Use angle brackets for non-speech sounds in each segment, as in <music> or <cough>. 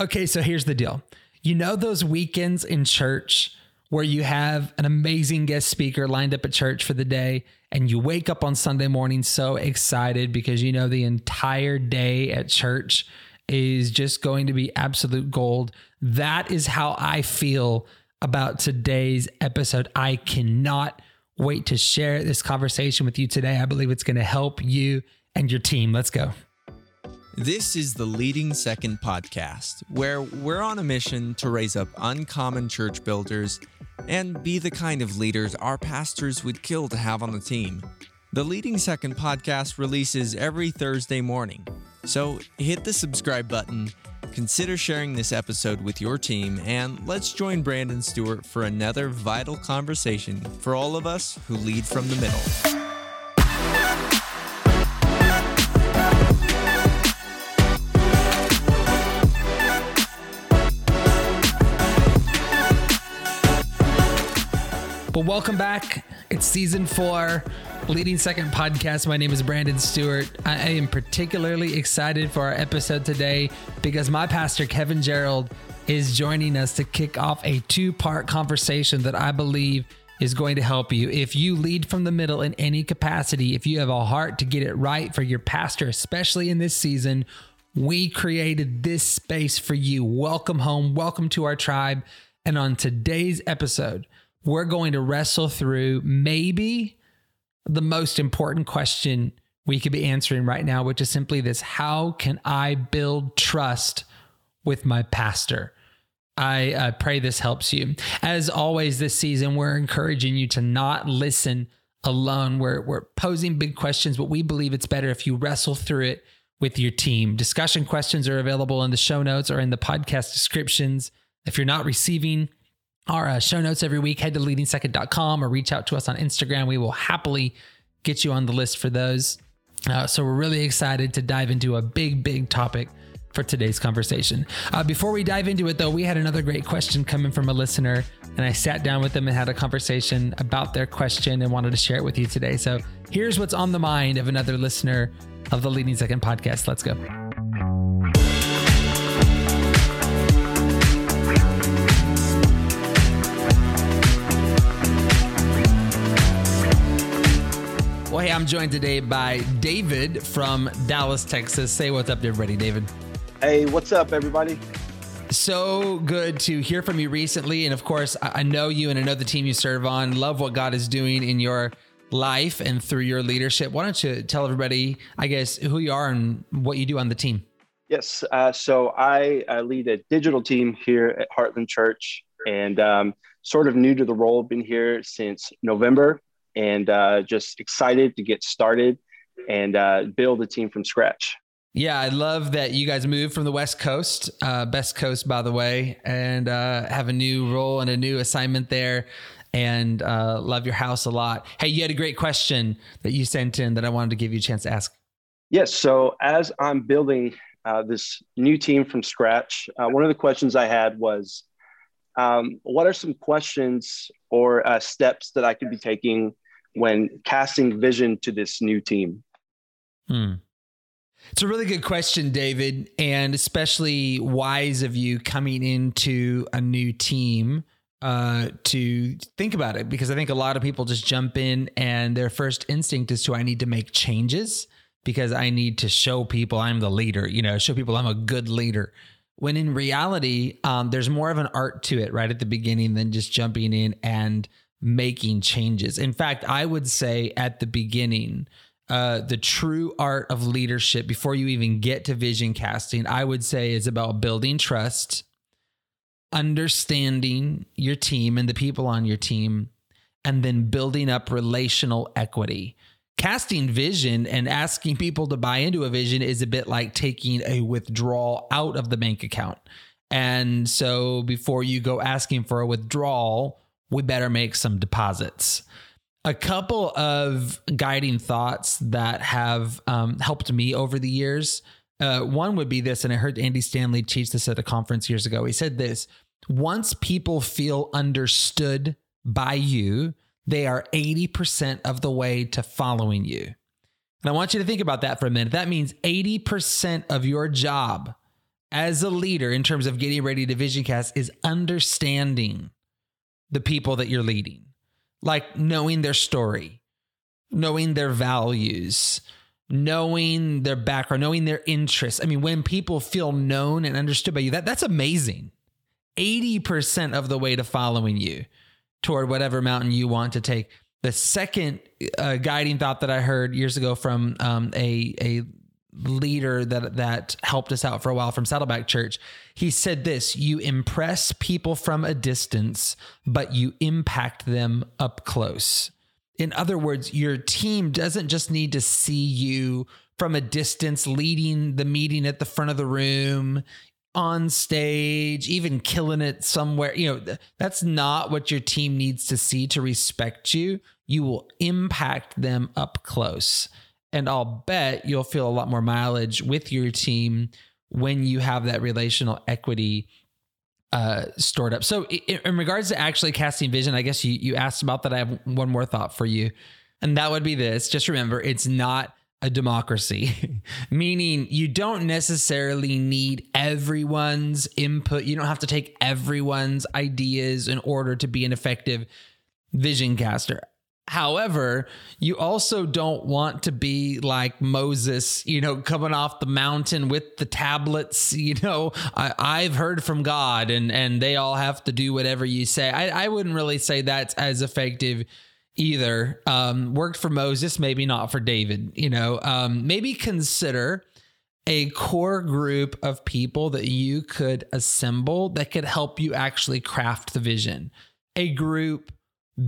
Okay, so here's the deal. You know those weekends in church where you have an amazing guest speaker lined up at church for the day and you wake up on Sunday morning so excited because you know the entire day at church is just going to be absolute gold. That is how I feel about today's episode. I cannot wait to share this conversation with you today. I believe it's going to help you and your team. Let's go. This is the Leading Second podcast, where we're on a mission to raise up uncommon church builders and be the kind of leaders our pastors would kill to have on the team. The Leading Second podcast releases every Thursday morning, so hit the subscribe button, consider sharing this episode with your team, and let's join Brandon Stewart for another vital conversation for all of us who lead from the middle. Well, welcome back. It's season four, Leading Second podcast. My name is Brandon Stewart. I am particularly excited for our episode today because my pastor, Kevin Gerald, is joining us to kick off a two part conversation that I believe is going to help you. If you lead from the middle in any capacity, if you have a heart to get it right for your pastor, especially in this season, we created this space for you. Welcome home. Welcome to our tribe. And on today's episode, we're going to wrestle through maybe the most important question we could be answering right now, which is simply this How can I build trust with my pastor? I uh, pray this helps you. As always, this season, we're encouraging you to not listen alone. We're, we're posing big questions, but we believe it's better if you wrestle through it with your team. Discussion questions are available in the show notes or in the podcast descriptions. If you're not receiving our uh, show notes every week, head to leadingsecond.com or reach out to us on Instagram. We will happily get you on the list for those. Uh, so we're really excited to dive into a big, big topic for today's conversation. Uh, before we dive into it, though, we had another great question coming from a listener, and I sat down with them and had a conversation about their question and wanted to share it with you today. So here's what's on the mind of another listener of the Leading Second podcast. Let's go. I'm joined today by David from Dallas, Texas. Say what's up to everybody, David. Hey, what's up, everybody? So good to hear from you recently. And of course, I know you and I know the team you serve on. Love what God is doing in your life and through your leadership. Why don't you tell everybody, I guess, who you are and what you do on the team? Yes. Uh, so I uh, lead a digital team here at Heartland Church and um, sort of new to the role. Been here since November and uh, just excited to get started and uh, build a team from scratch. Yeah, I love that you guys moved from the West Coast, uh, best coast, by the way, and uh, have a new role and a new assignment there. And uh, love your house a lot. Hey, you had a great question that you sent in that I wanted to give you a chance to ask. Yes. So, as I'm building uh, this new team from scratch, uh, one of the questions I had was um, what are some questions or uh, steps that I could be taking when casting vision to this new team? Hmm. It's a really good question, David, and especially wise of you coming into a new team uh, to think about it because I think a lot of people just jump in and their first instinct is to I need to make changes because I need to show people I'm the leader, you know, show people I'm a good leader. When in reality, um, there's more of an art to it right at the beginning than just jumping in and making changes. In fact, I would say at the beginning, uh, the true art of leadership before you even get to vision casting, I would say is about building trust, understanding your team and the people on your team, and then building up relational equity. Casting vision and asking people to buy into a vision is a bit like taking a withdrawal out of the bank account. And so before you go asking for a withdrawal, we better make some deposits. A couple of guiding thoughts that have um, helped me over the years. Uh, one would be this, and I heard Andy Stanley teach this at a conference years ago. He said this once people feel understood by you, they are 80% of the way to following you. And I want you to think about that for a minute. That means 80% of your job as a leader in terms of getting ready to vision cast is understanding the people that you're leading, like knowing their story, knowing their values, knowing their background, knowing their interests. I mean, when people feel known and understood by you, that that's amazing. 80% of the way to following you toward whatever mountain you want to take. The second uh, guiding thought that I heard years ago from um, a a leader that that helped us out for a while from Saddleback Church, he said this: "You impress people from a distance, but you impact them up close." In other words, your team doesn't just need to see you from a distance leading the meeting at the front of the room, on stage, even killing it somewhere. You know, that's not what your team needs to see to respect you. You will impact them up close. And I'll bet you'll feel a lot more mileage with your team when you have that relational equity uh, stored up. So, in, in regards to actually casting vision, I guess you you asked about that. I have one more thought for you, and that would be this: just remember, it's not a democracy, <laughs> meaning you don't necessarily need everyone's input. You don't have to take everyone's ideas in order to be an effective vision caster. However, you also don't want to be like Moses, you know, coming off the mountain with the tablets. <laughs> You know, I, have heard from God, and and they all have to do whatever you say. I, I wouldn't really say that's as effective either. Um, worked for Moses, maybe not for David. You know, um, maybe consider a core group of people that you could assemble that could help you actually craft the vision. A group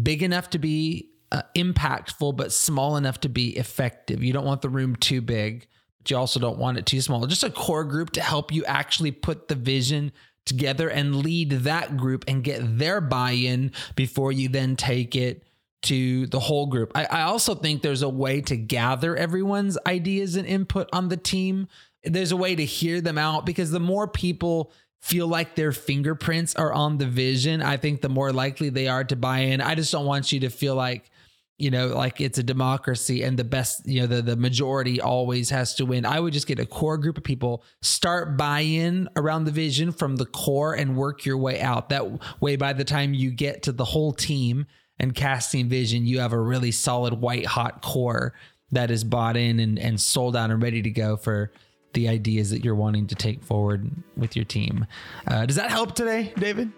big enough to be uh, impactful, but small enough to be effective. You don't want the room too big, but you also don't want it too small. Just a core group to help you actually put the vision together and lead that group and get their buy in before you then take it to the whole group. I, I, also think there's a way to gather everyone's ideas and input on the team. There's a way to hear them out because the more people feel like their fingerprints are on the vision, I think the more likely they are to buy in. I just don't want you to feel like, you know, like it's a democracy and the best, you know, the, the majority always has to win. I would just get a core group of people, start buy in around the vision from the core and work your way out. That way, by the time you get to the whole team, and casting vision, you have a really solid white hot core that is bought in and, and sold out and ready to go for the ideas that you're wanting to take forward with your team. Uh, does that help today, David?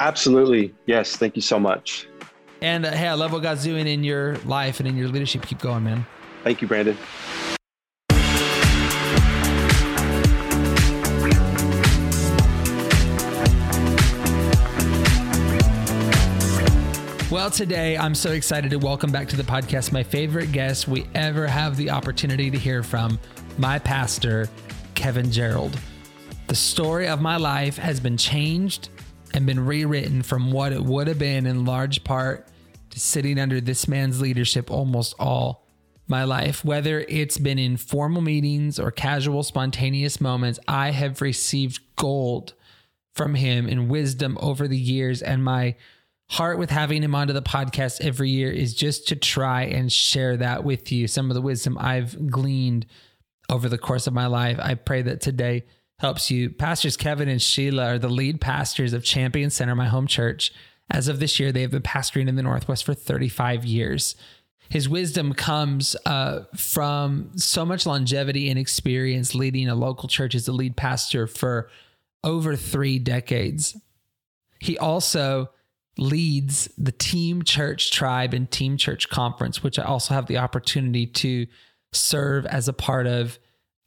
Absolutely. Yes. Thank you so much. And uh, hey, I love what God's doing in your life and in your leadership. Keep going, man. Thank you, Brandon. Well, today I'm so excited to welcome back to the podcast my favorite guest we ever have the opportunity to hear from, my pastor, Kevin Gerald. The story of my life has been changed and been rewritten from what it would have been in large part to sitting under this man's leadership almost all my life. Whether it's been in formal meetings or casual, spontaneous moments, I have received gold from him in wisdom over the years, and my heart with having him onto the podcast every year is just to try and share that with you. Some of the wisdom I've gleaned over the course of my life. I pray that today helps you. Pastors Kevin and Sheila are the lead pastors of Champion Center, my home church. As of this year, they have been pastoring in the Northwest for 35 years. His wisdom comes uh, from so much longevity and experience leading a local church as a lead pastor for over three decades. He also leads the Team Church Tribe and Team Church Conference, which I also have the opportunity to serve as a part of.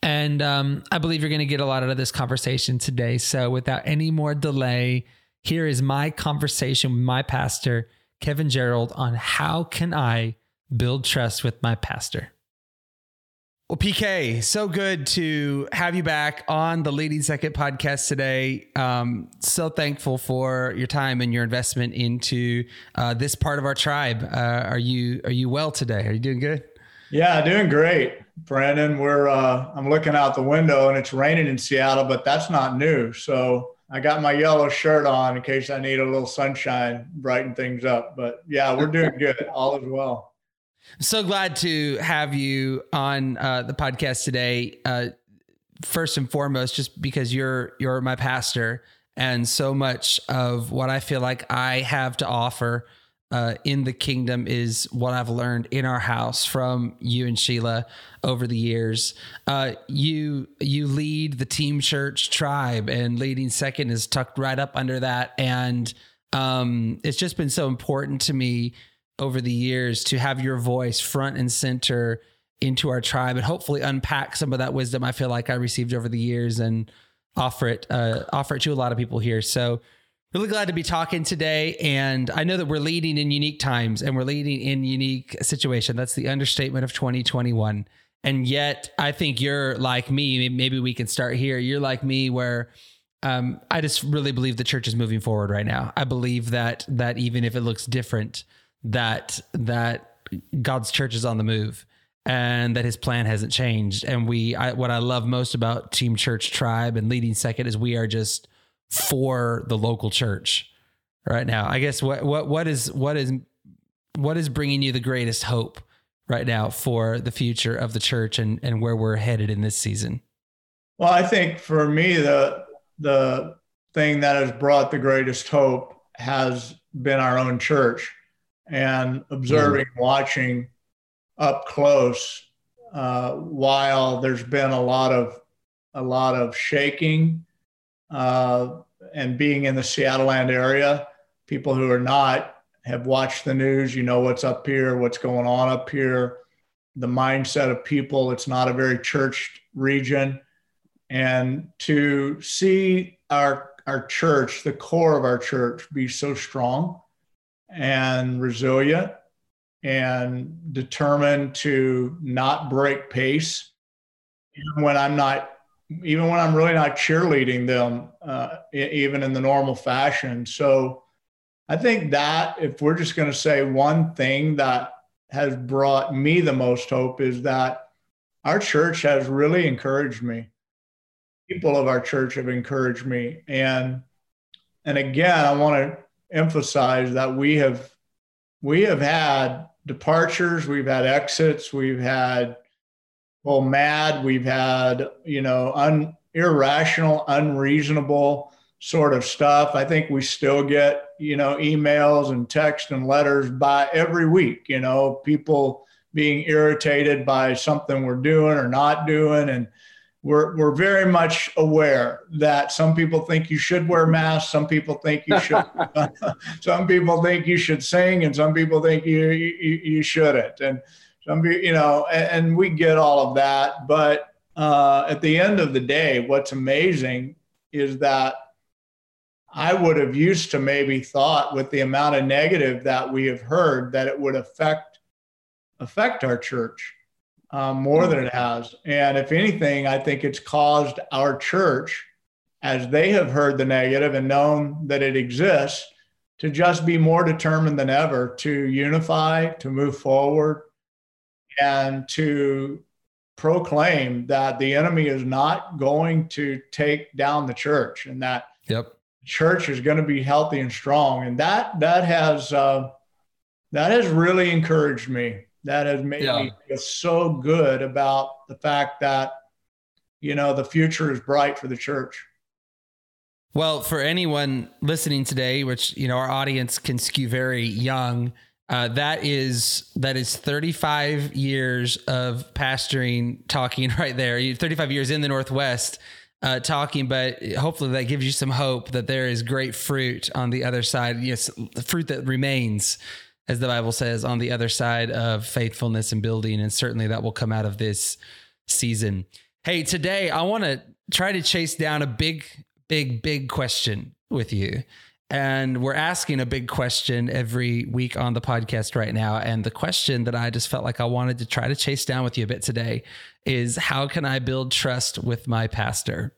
And um, I believe you're going to get a lot out of this conversation today. So, without any more delay, here is my conversation with my pastor, Kevin Gerald, on how can I build trust with my pastor. Well, PK, so good to have you back on the Leading Second podcast today. Um, so thankful for your time and your investment into uh, this part of our tribe. Uh, are you are you well today? Are you doing good? Yeah, doing great, Brandon. We're uh, I'm looking out the window and it's raining in Seattle, but that's not new. So I got my yellow shirt on in case I need a little sunshine, brighten things up. But yeah, we're <laughs> doing good. All is well. I'm so glad to have you on uh, the podcast today. Uh, first and foremost, just because you're you're my pastor, and so much of what I feel like I have to offer uh, in the kingdom is what I've learned in our house from you and Sheila over the years. Uh, you you lead the team church tribe, and leading second is tucked right up under that, and um, it's just been so important to me over the years to have your voice front and center into our tribe, and hopefully unpack some of that wisdom I feel like I received over the years and offer it uh, offer it to a lot of people here. So Really glad to be talking today. And I know that we're leading in unique times and we're leading in unique situation. That's the understatement of 2021. And yet I think you're like me. Maybe we can start here. You're like me where um, I just really believe the church is moving forward right now. I believe that that even if it looks different, that that God's church is on the move and that his plan hasn't changed. And we, I, what I love most about Team Church Tribe and leading second is we are just for the local church right now. I guess what what what is what is what is bringing you the greatest hope right now for the future of the church and and where we're headed in this season? Well, I think for me the the thing that has brought the greatest hope has been our own church and observing, mm. watching up close uh, while there's been a lot of a lot of shaking uh, and being in the Seattle land area, people who are not have watched the news, you know what's up here, what's going on up here, the mindset of people. It's not a very churched region. And to see our, our church, the core of our church, be so strong and resilient and determined to not break pace, even when I'm not even when I'm really not cheerleading them, uh, even in the normal fashion. So I think that if we're just going to say one thing that has brought me the most hope is that our church has really encouraged me. People of our church have encouraged me. And and again, I want to emphasize that we have we have had departures, we've had exits, we've had well mad we've had you know un, irrational unreasonable sort of stuff. I think we still get you know emails and text and letters by every week you know people being irritated by something we're doing or not doing. And we're, we're very much aware that some people think you should wear masks some people think you should <laughs> <laughs> some people think you should sing and some people think you, you, you shouldn't. And some you know, and, and we get all of that. But uh, at the end of the day, what's amazing is that I would have used to maybe thought with the amount of negative that we have heard that it would affect affect our church um, more than it has. And if anything, I think it's caused our church, as they have heard the negative and known that it exists, to just be more determined than ever to unify, to move forward, and to proclaim that the enemy is not going to take down the church and that yep. church is going to be healthy and strong. And that that has uh, that has really encouraged me. That has made yeah. me feel so good about the fact that you know the future is bright for the church. Well, for anyone listening today, which you know our audience can skew very young, uh, that is that is 35 years of pastoring talking <laughs> right there. 35 years in the northwest uh, talking but hopefully that gives you some hope that there is great fruit on the other side. Yes the fruit that remains as the bible says on the other side of faithfulness and building and certainly that will come out of this season. Hey today i want to try to chase down a big big big question with you and we're asking a big question every week on the podcast right now. And the question that I just felt like I wanted to try to chase down with you a bit today is how can I build trust with my pastor?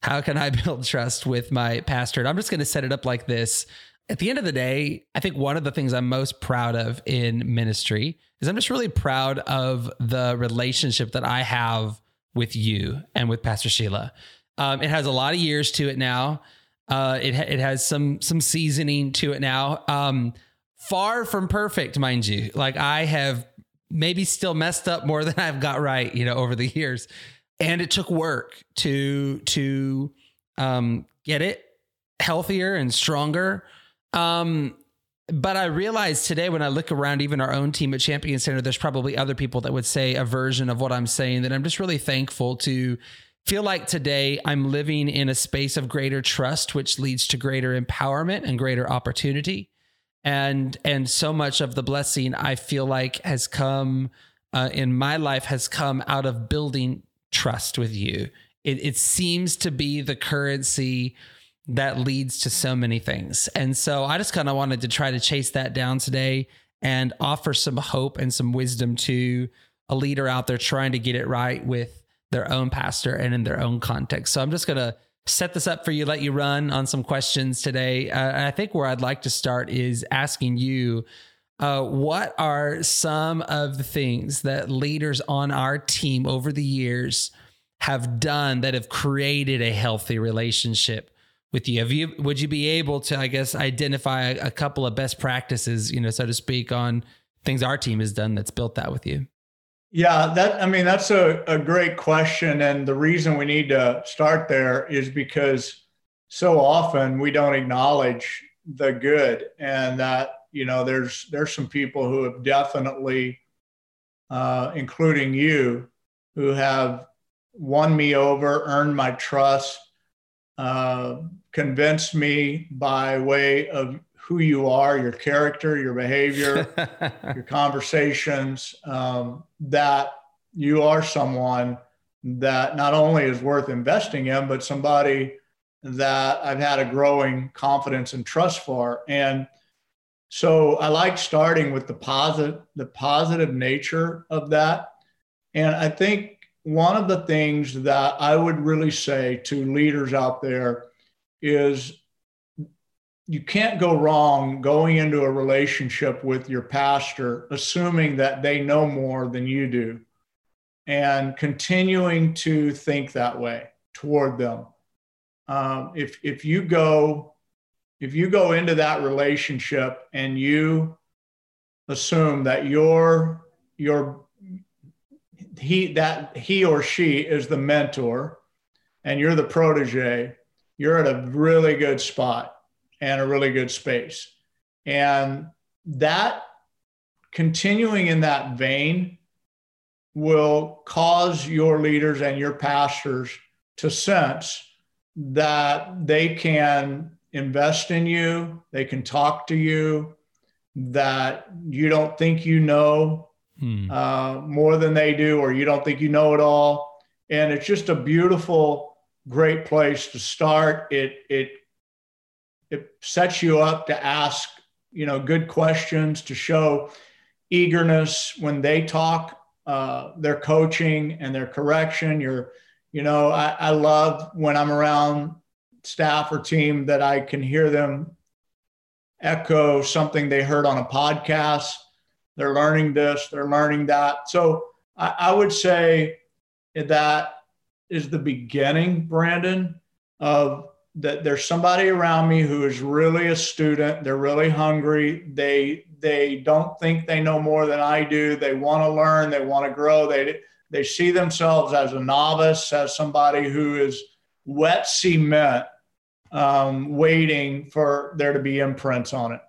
How can I <laughs> build trust with my pastor? And I'm just going to set it up like this. At the end of the day, I think one of the things I'm most proud of in ministry is I'm just really proud of the relationship that I have with you and with Pastor Sheila. Um, it has a lot of years to it now. Uh, it it has some some seasoning to it now. Um, far from perfect, mind you. Like I have maybe still messed up more <laughs> than I've got right, you know, over the years. and it took work to to um, get it healthier and stronger. Um, but I realized today when I look around, even our own team at Champion Center, there's probably other people that would say a version of what I'm saying. That I'm just really thankful to feel like today I'm living in a space of greater trust, which leads to greater empowerment and greater opportunity. And and so much of the blessing I feel like has come uh, in my life has come out of building trust with you. It, it seems to be the currency that leads to so many things. And so I just kind of wanted to try to chase that down today and offer some hope and some wisdom to a leader out there trying to get it right with their own pastor and in their own context. So I'm just going to set this up for you, let you run on some questions today. Uh, I think where I'd like to start is asking you uh, what are some of the things that leaders on our team over the years have done that have created a healthy relationship with you? Have you would you be able to, I guess, identify a couple of best practices, you know, so to speak, on things our team has done that's built that with you? Yeah, that I mean that's a, a great question. And the reason we need to start there is because so often we don't acknowledge the good and that you know, there's there's some people who have definitely, uh, including you, who have won me over, earned my trust, uh, convinced me by way of who you are, your character, your behavior, <laughs> your conversations, um, that you are someone that not only is worth investing in, but somebody that I've had a growing confidence and trust for. And so I like starting with the positive, the positive nature of that. And I think one of the things that I would really say to leaders out there is you can't go wrong going into a relationship with your pastor, assuming that they know more than you do, and continuing to think that way toward them. Um, if if you go if you go into that relationship and you assume that your your he that he or she is the mentor and you're the protege you're at a really good spot and a really good space and that continuing in that vein will cause your leaders and your pastors to sense that they can invest in you, they can talk to you, that you don't think you know hmm. uh, more than they do, or you don't think you know it all. And it's just a beautiful, great place to start. It it it sets you up to ask, you know, good questions to show eagerness when they talk uh, their coaching and their correction. You're, you know, I, I love when I'm around staff or team that I can hear them echo something they heard on a podcast. They're learning this, they're learning that. So I, I would say that is the beginning, Brandon, of that there's somebody around me who is really a student. They're really hungry. They they don't think they know more than I do. They want to learn. They want to grow. They they see themselves as a novice, as somebody who is wet cement um, waiting for there to be imprints on it.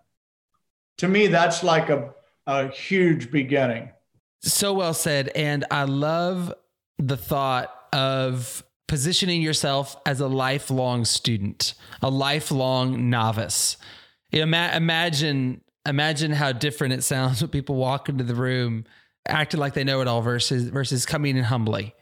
To me, that's like a, a huge beginning. So well said. And I love the thought of positioning yourself as a lifelong student, a lifelong novice. Ima- imagine, imagine how different it sounds <laughs> when people walk into the room acting like they know it all versus versus coming in humbly.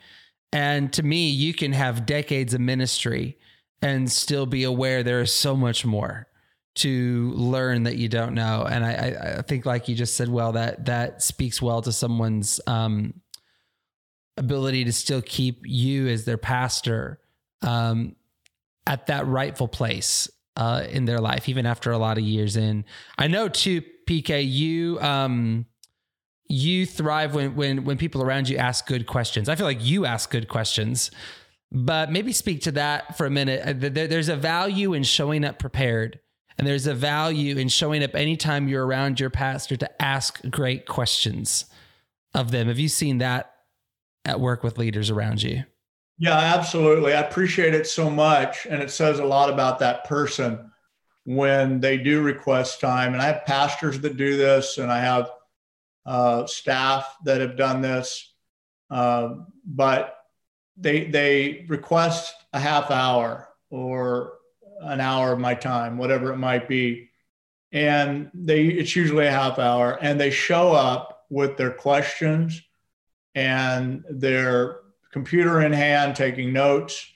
And to me, you can have decades of ministry and still be aware there is so much more to learn that you don't know. And I, I think, like you just said, well, that that speaks well to someone's um, ability to still keep you as their pastor um, at that rightful place uh, in their life, even after a lot of years in. I know too, PK, you um, you thrive when when when people around you ask good questions. I feel like you ask good questions. But maybe speak to that for a minute. Uh, there's a value in showing up prepared. And there's a value in showing up anytime you're around your pastor to ask great questions of them. Have you seen that at work with leaders around you? Yeah, absolutely. I appreciate it so much. And it says a lot about that person when they do request time. And I have pastors that do this, and I have uh, staff that have done this. Uh, but they, they request a half hour or an hour of my time, whatever it might be. And they, it's usually a half hour, and they show up with their questions and their computer in hand, taking notes.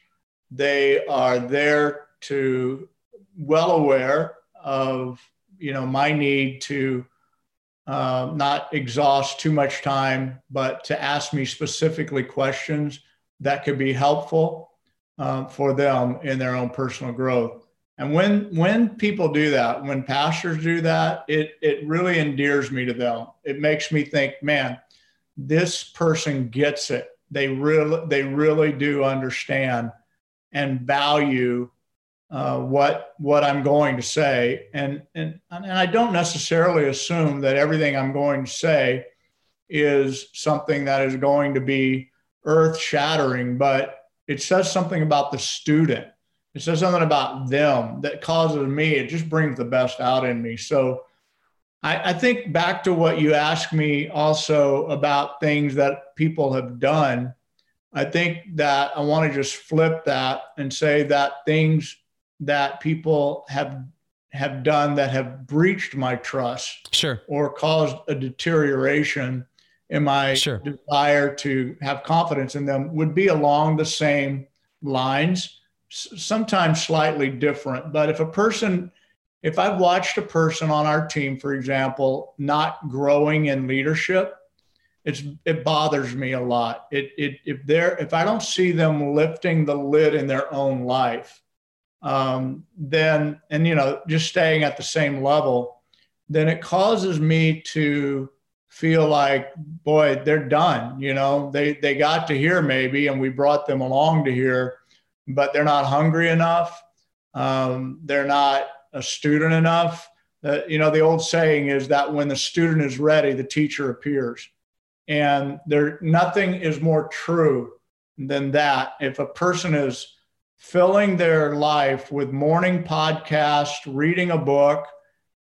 They are there to well aware of you know my need to uh, not exhaust too much time, but to ask me specifically questions that could be helpful um, for them in their own personal growth. And when when people do that, when pastors do that, it it really endears me to them. It makes me think, man, this person gets it they really they really do understand and value uh, what what I'm going to say, and and and I don't necessarily assume that everything I'm going to say is something that is going to be earth shattering, but it says something about the student. It says something about them that causes me. It just brings the best out in me. So I, I think back to what you asked me also about things that people have done. I think that I want to just flip that and say that things that people have have done that have breached my trust sure or caused a deterioration in my sure. desire to have confidence in them would be along the same lines sometimes slightly different but if a person if I've watched a person on our team, for example, not growing in leadership, it's it bothers me a lot. It it if they're if I don't see them lifting the lid in their own life, um, then and you know just staying at the same level, then it causes me to feel like boy they're done. You know they they got to here maybe, and we brought them along to here, but they're not hungry enough. Um, they're not a student enough. Uh, you know, the old saying is that when the student is ready, the teacher appears. And there, nothing is more true than that. If a person is filling their life with morning podcast, reading a book,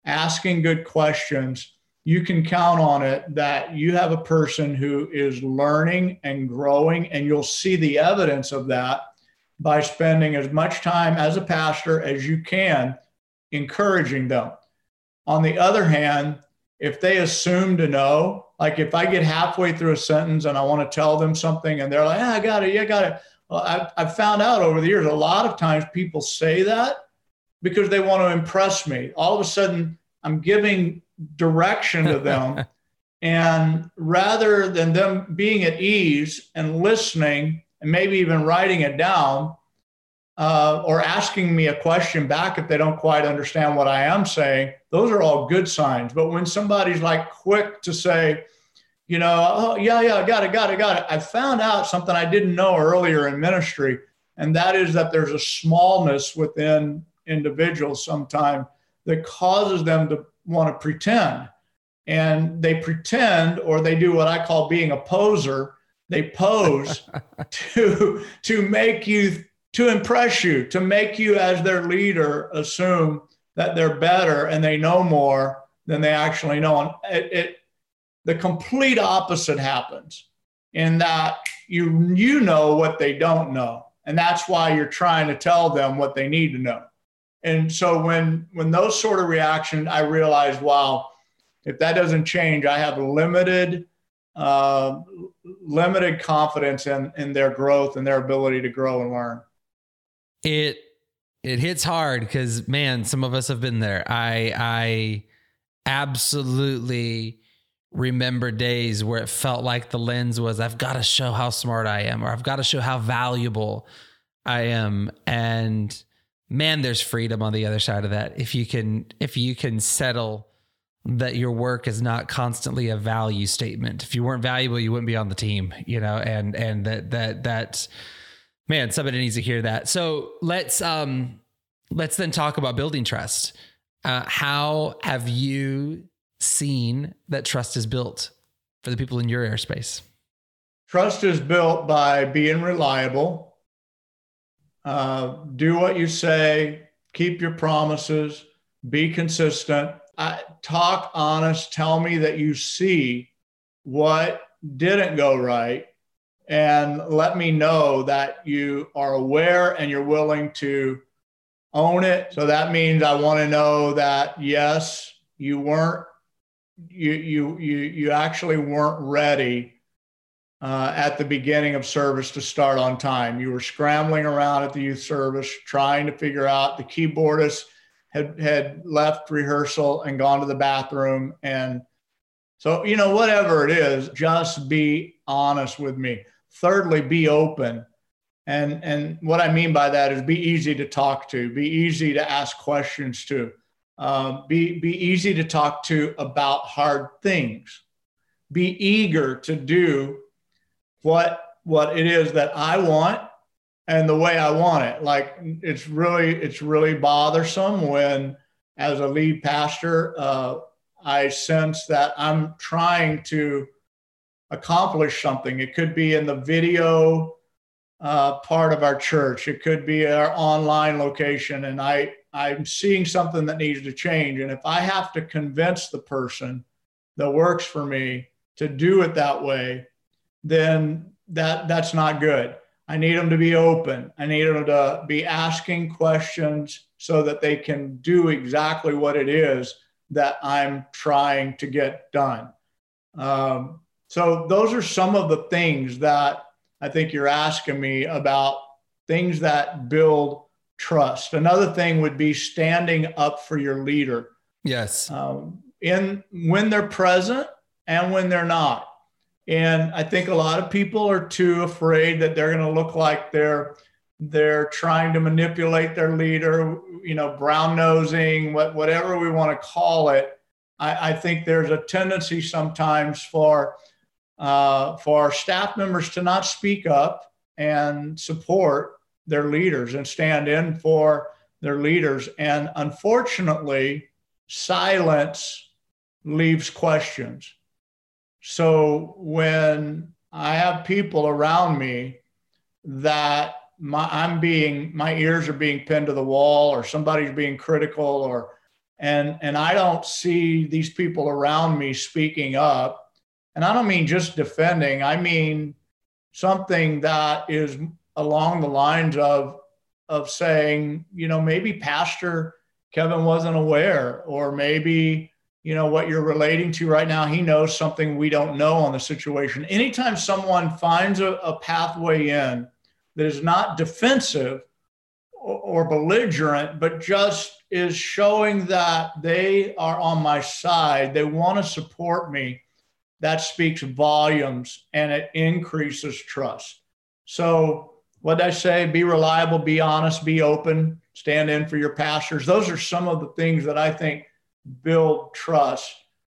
asking good questions, you can count on it that you have a person who is learning and growing, and you'll see the evidence of that by spending as much time as a pastor as you can encouraging them. On the other hand, if they assume to know, like if I get halfway through a sentence and I want to tell them something and they're like, ah, I got it, yeah, I got it. Well, I've, I've found out over the years, a lot of times people say that because they want to impress me. All of a sudden, I'm giving direction to them. <laughs> and rather than them being at ease and listening and maybe even writing it down, uh, or asking me a question back if they don't quite understand what I am saying, those are all good signs. But when somebody's like quick to say, you know, oh, yeah, yeah, got it, got it, got it. I found out something I didn't know earlier in ministry, and that is that there's a smallness within individuals sometimes that causes them to want to pretend. And they pretend, or they do what I call being a poser. They pose <laughs> to to make you to impress you, to make you, as their leader, assume that they're better and they know more than they actually know. And it, it the complete opposite happens in that you you know what they don't know, and that's why you're trying to tell them what they need to know. And so when when those sort of reactions, I realize, wow, if that doesn't change, I have limited uh, limited confidence in in their growth and their ability to grow and learn it it hits hard because man, some of us have been there. I I absolutely remember days where it felt like the lens was I've got to show how smart I am or I've got to show how valuable I am. And man there's freedom on the other side of that. If you can if you can settle that your work is not constantly a value statement. If you weren't valuable you wouldn't be on the team you know and and that that that's Man, somebody needs to hear that. So let's um let's then talk about building trust. Uh, how have you seen that trust is built for the people in your airspace? Trust is built by being reliable uh, do what you say, keep your promises, be consistent. I, talk honest, tell me that you see what didn't go right, and let me know that you are aware and you're willing to own it. So that means I want to know that yes, you weren't you you you you actually weren't ready uh, at the beginning of service to start on time. You were scrambling around at the youth service trying to figure out the keyboardist had had left rehearsal and gone to the bathroom and so you know whatever it is just be honest with me thirdly be open and and what i mean by that is be easy to talk to be easy to ask questions to um, be be easy to talk to about hard things be eager to do what what it is that I want and the way I want it. Like it's really it's really bothersome when, as a lead pastor, uh, I sense that I'm trying to accomplish something. It could be in the video uh, part of our church. It could be our online location, and I I'm seeing something that needs to change. And if I have to convince the person that works for me to do it that way, then that that's not good. I need them to be open. I need them to be asking questions so that they can do exactly what it is that I'm trying to get done. Um, so those are some of the things that I think you're asking me about things that build trust. Another thing would be standing up for your leader. Yes. Um, in when they're present and when they're not. And I think a lot of people are too afraid that they're going to look like they're they're trying to manipulate their leader, you know, brown nosing, what, whatever we want to call it. I, I think there's a tendency sometimes for uh, for our staff members to not speak up and support their leaders and stand in for their leaders. And unfortunately, silence leaves questions. So when I have people around me that my, I'm being, my ears are being pinned to the wall or somebody's being critical or, and, and I don't see these people around me speaking up. And I don't mean just defending, I mean something that is along the lines of, of saying, you know, maybe Pastor Kevin wasn't aware, or maybe you know what you're relating to right now he knows something we don't know on the situation. Anytime someone finds a, a pathway in that is not defensive or, or belligerent but just is showing that they are on my side they want to support me that speaks volumes and it increases trust so what i say be reliable be honest be open stand in for your pastors those are some of the things that i think build trust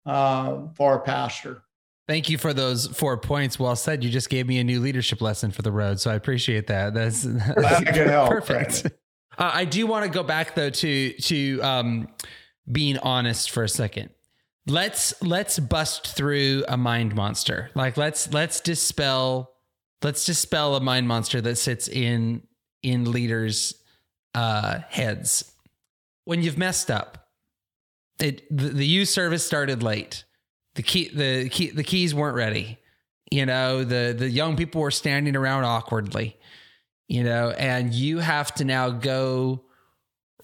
uh, for a pastor. Thank you for those four points. Well said. You just gave me a new leadership lesson for the road, so I appreciate that. That's, that's help, <laughs> perfect. Uh, I do want to go back though to to um, being honest for a second. Let's let's bust through a mind monster. Like let's let's dispel let's dispel a mind monster that sits in in leaders' uh, heads. When you've messed up, it the, the youth service started late. The key the key the keys weren't ready. You know, the the young people were standing around awkwardly. You know, and you have to now go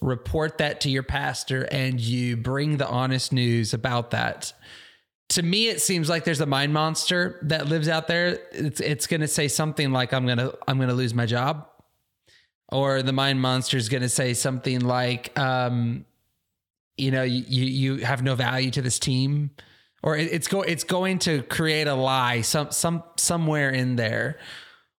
report that to your pastor and you bring the honest news about that. To me, it seems like there's a mind monster that lives out there. It's it's gonna say something like I'm gonna I'm gonna lose my job. Or the mind monster is gonna say something like, um, you know you you have no value to this team or it, it's go it's going to create a lie some some somewhere in there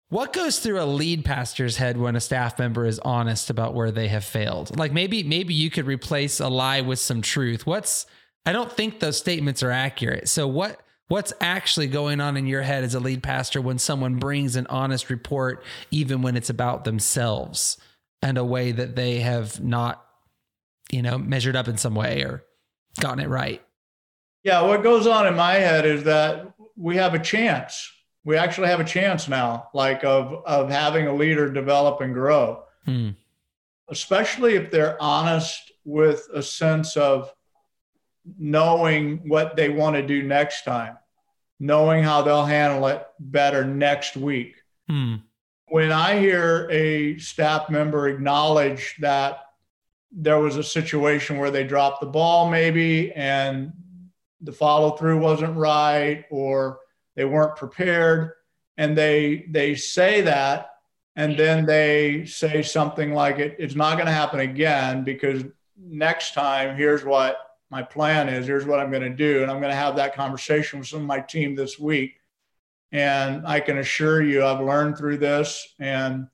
what goes through a lead pastor's head when a staff member is honest about where they have failed like maybe maybe you could replace a lie with some truth what's i don't think those statements are accurate so what what's actually going on in your head as a lead pastor when someone brings an honest report even when it's about themselves and a way that they have not you know, measured up in some way or gotten it right. Yeah, what goes on in my head is that we have a chance. We actually have a chance now, like of of having a leader develop and grow. mm. especially if they're honest with a sense of knowing what they want to do next time, knowing how they'll handle it better next week. Mm. When I hear a staff member acknowledge that there was a situation where they dropped the ball, maybe, and the follow through wasn't right, or they weren't prepared, and they they say that, and then they say something like it, it's not going to happen again because next time here's what my plan is here's what i'm going to do and i'm going to have that conversation with some of my team this week and i can assure you i've learned through this and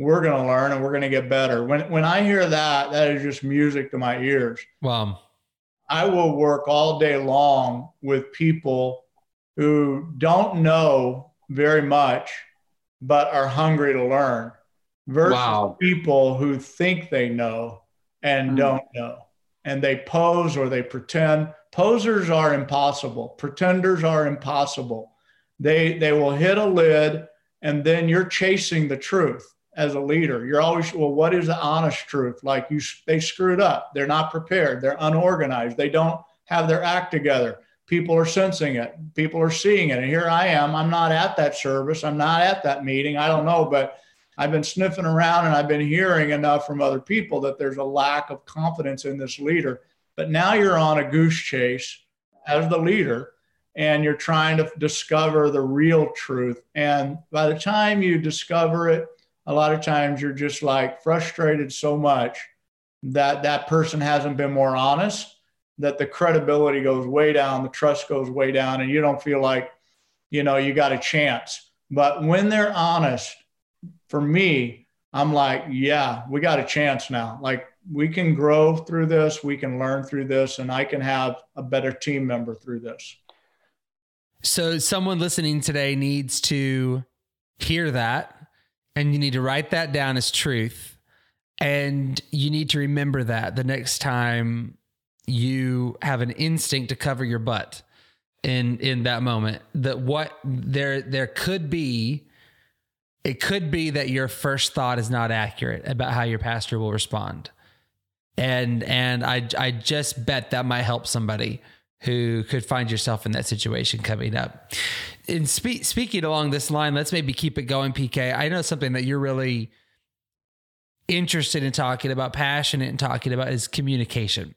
we're going to learn and we're going to get better. When, when i hear that that is just music to my ears. Wow. I will work all day long with people who don't know very much but are hungry to learn versus wow. people who think they know and mm-hmm. don't know and they pose or they pretend. Posers are impossible. Pretenders are impossible. They they will hit a lid and then you're chasing the truth as a leader. You're always well what is the honest truth? Like you they screwed up. They're not prepared. They're unorganized. They don't have their act together. People are sensing it. People are seeing it. And here I am. I'm not at that service. I'm not at that meeting. I don't know, but I've been sniffing around and I've been hearing enough from other people that there's a lack of confidence in this leader. But now you're on a goose chase as the leader and you're trying to discover the real truth. And by the time you discover it, a lot of times you're just like frustrated so much that that person hasn't been more honest, that the credibility goes way down, the trust goes way down, and you don't feel like, you know, you got a chance. But when they're honest for me, I'm like, yeah, we got a chance now. Like we can grow through this, we can learn through this, and I can have a better team member through this. So, someone listening today needs to hear that, and you need to write that down as truth. And you need to remember that the next time you have an instinct to cover your butt in in that moment that what there there could be it could be that your first thought is not accurate about how your pastor will respond. And and I I just bet that might help somebody who could find yourself in that situation coming up. in spe- speaking along this line, let's maybe keep it going, PK. I know something that you're really interested in talking about, passionate in talking about is communication.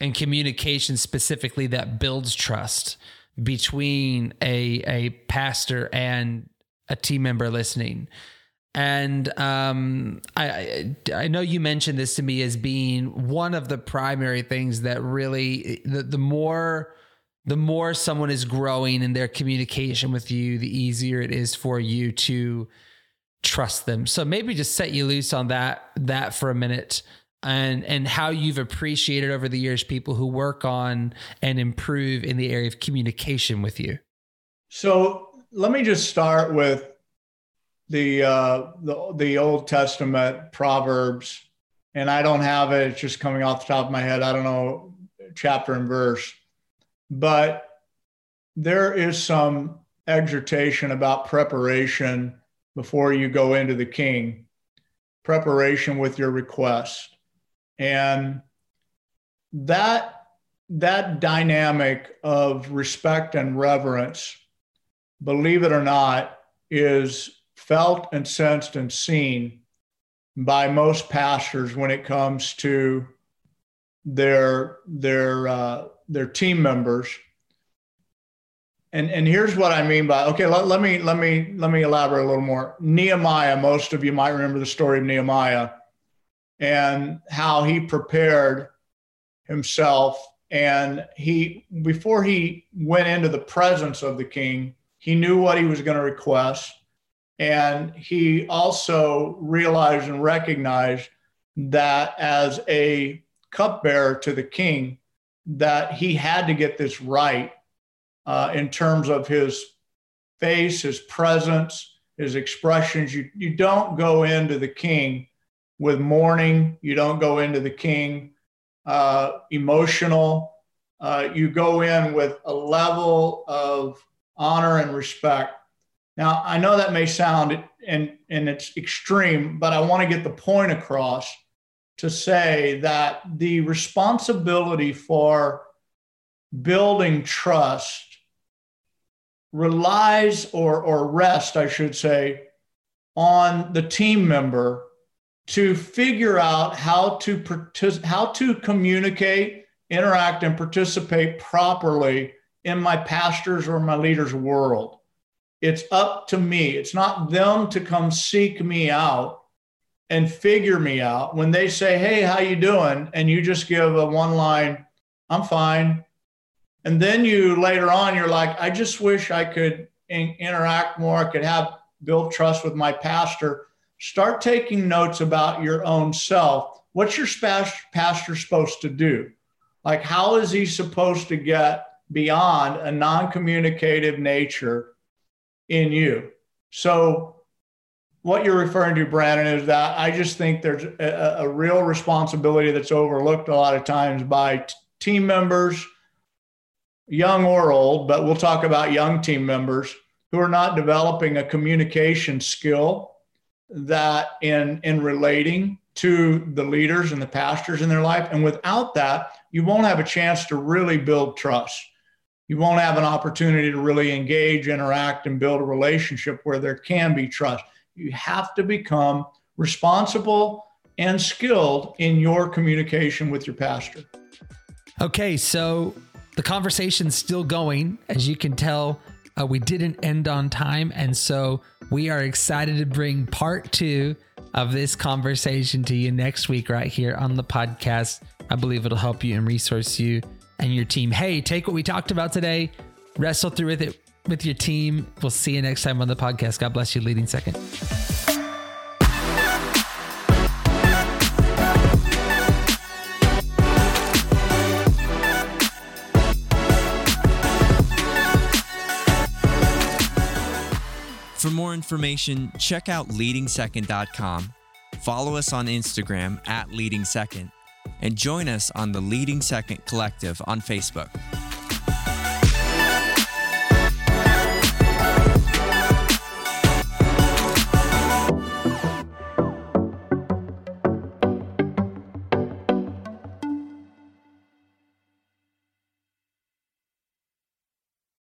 And communication specifically that builds trust between a a pastor and a team member listening. And um, I, I know you mentioned this to me as being one of the primary things that really the, the more the more someone is growing in their communication with you, the easier it is for you to trust them. So maybe just set you loose on that that for a minute and and how you've appreciated over the years people who work on and improve in the area of communication with you. So let me just start with the uh, the the Old Testament Proverbs, and I don't have it. It's just coming off the top of my head. I don't know chapter and verse, but there is some exhortation about preparation before you go into the king, preparation with your request, and that that dynamic of respect and reverence believe it or not, is felt and sensed and seen by most pastors when it comes to their their uh, their team members. And and here's what I mean by okay. Let, let me let me let me elaborate a little more. Nehemiah. Most of you might remember the story of Nehemiah and how he prepared himself and he before he went into the presence of the king he knew what he was going to request. And he also realized and recognized that as a cupbearer to the king, that he had to get this right uh, in terms of his face, his presence, his expressions. You, you don't go into the king with mourning, you don't go into the king uh, emotional. Uh, you go in with a level of honor and respect Now, I know that may sound and and it's extreme, but I want to get the point across to say that the responsibility for building trust relies or or rest, I should say, on the team member to figure out how to partic- how to communicate, interact, and participate properly in my pastor's or my leader's world. It's up to me. It's not them to come seek me out and figure me out. When they say, "Hey, how you doing?" and you just give a one line, "I'm fine." And then you later on you're like, "I just wish I could in- interact more. I could have build trust with my pastor." Start taking notes about your own self. What's your pastor supposed to do? Like, how is he supposed to get beyond a non communicative nature in you? So, what you're referring to, Brandon, is that I just think there's a, a real responsibility that's overlooked a lot of times by t- team members, young or old, but we'll talk about young team members who are not developing a communication skill that in in relating to the leaders and the pastors in their life. And without that you won't have a chance to really build trust. You won't have an opportunity to really engage interact and build a relationship where there can be trust. You have to become responsible and skilled in your communication with your pastor. Okay so the conversation's still going as you can tell uh, we didn't end on time and so we are excited to bring part two of this conversation to you next week, right here on the podcast. I believe it'll help you and resource you and your team. Hey, take what we talked about today, wrestle through with it with your team. We'll see you next time on the podcast. God bless you, leading second. For more information, check out leadingsecond.com, follow us on Instagram at leadingsecond, and join us on the Leading Second Collective on Facebook.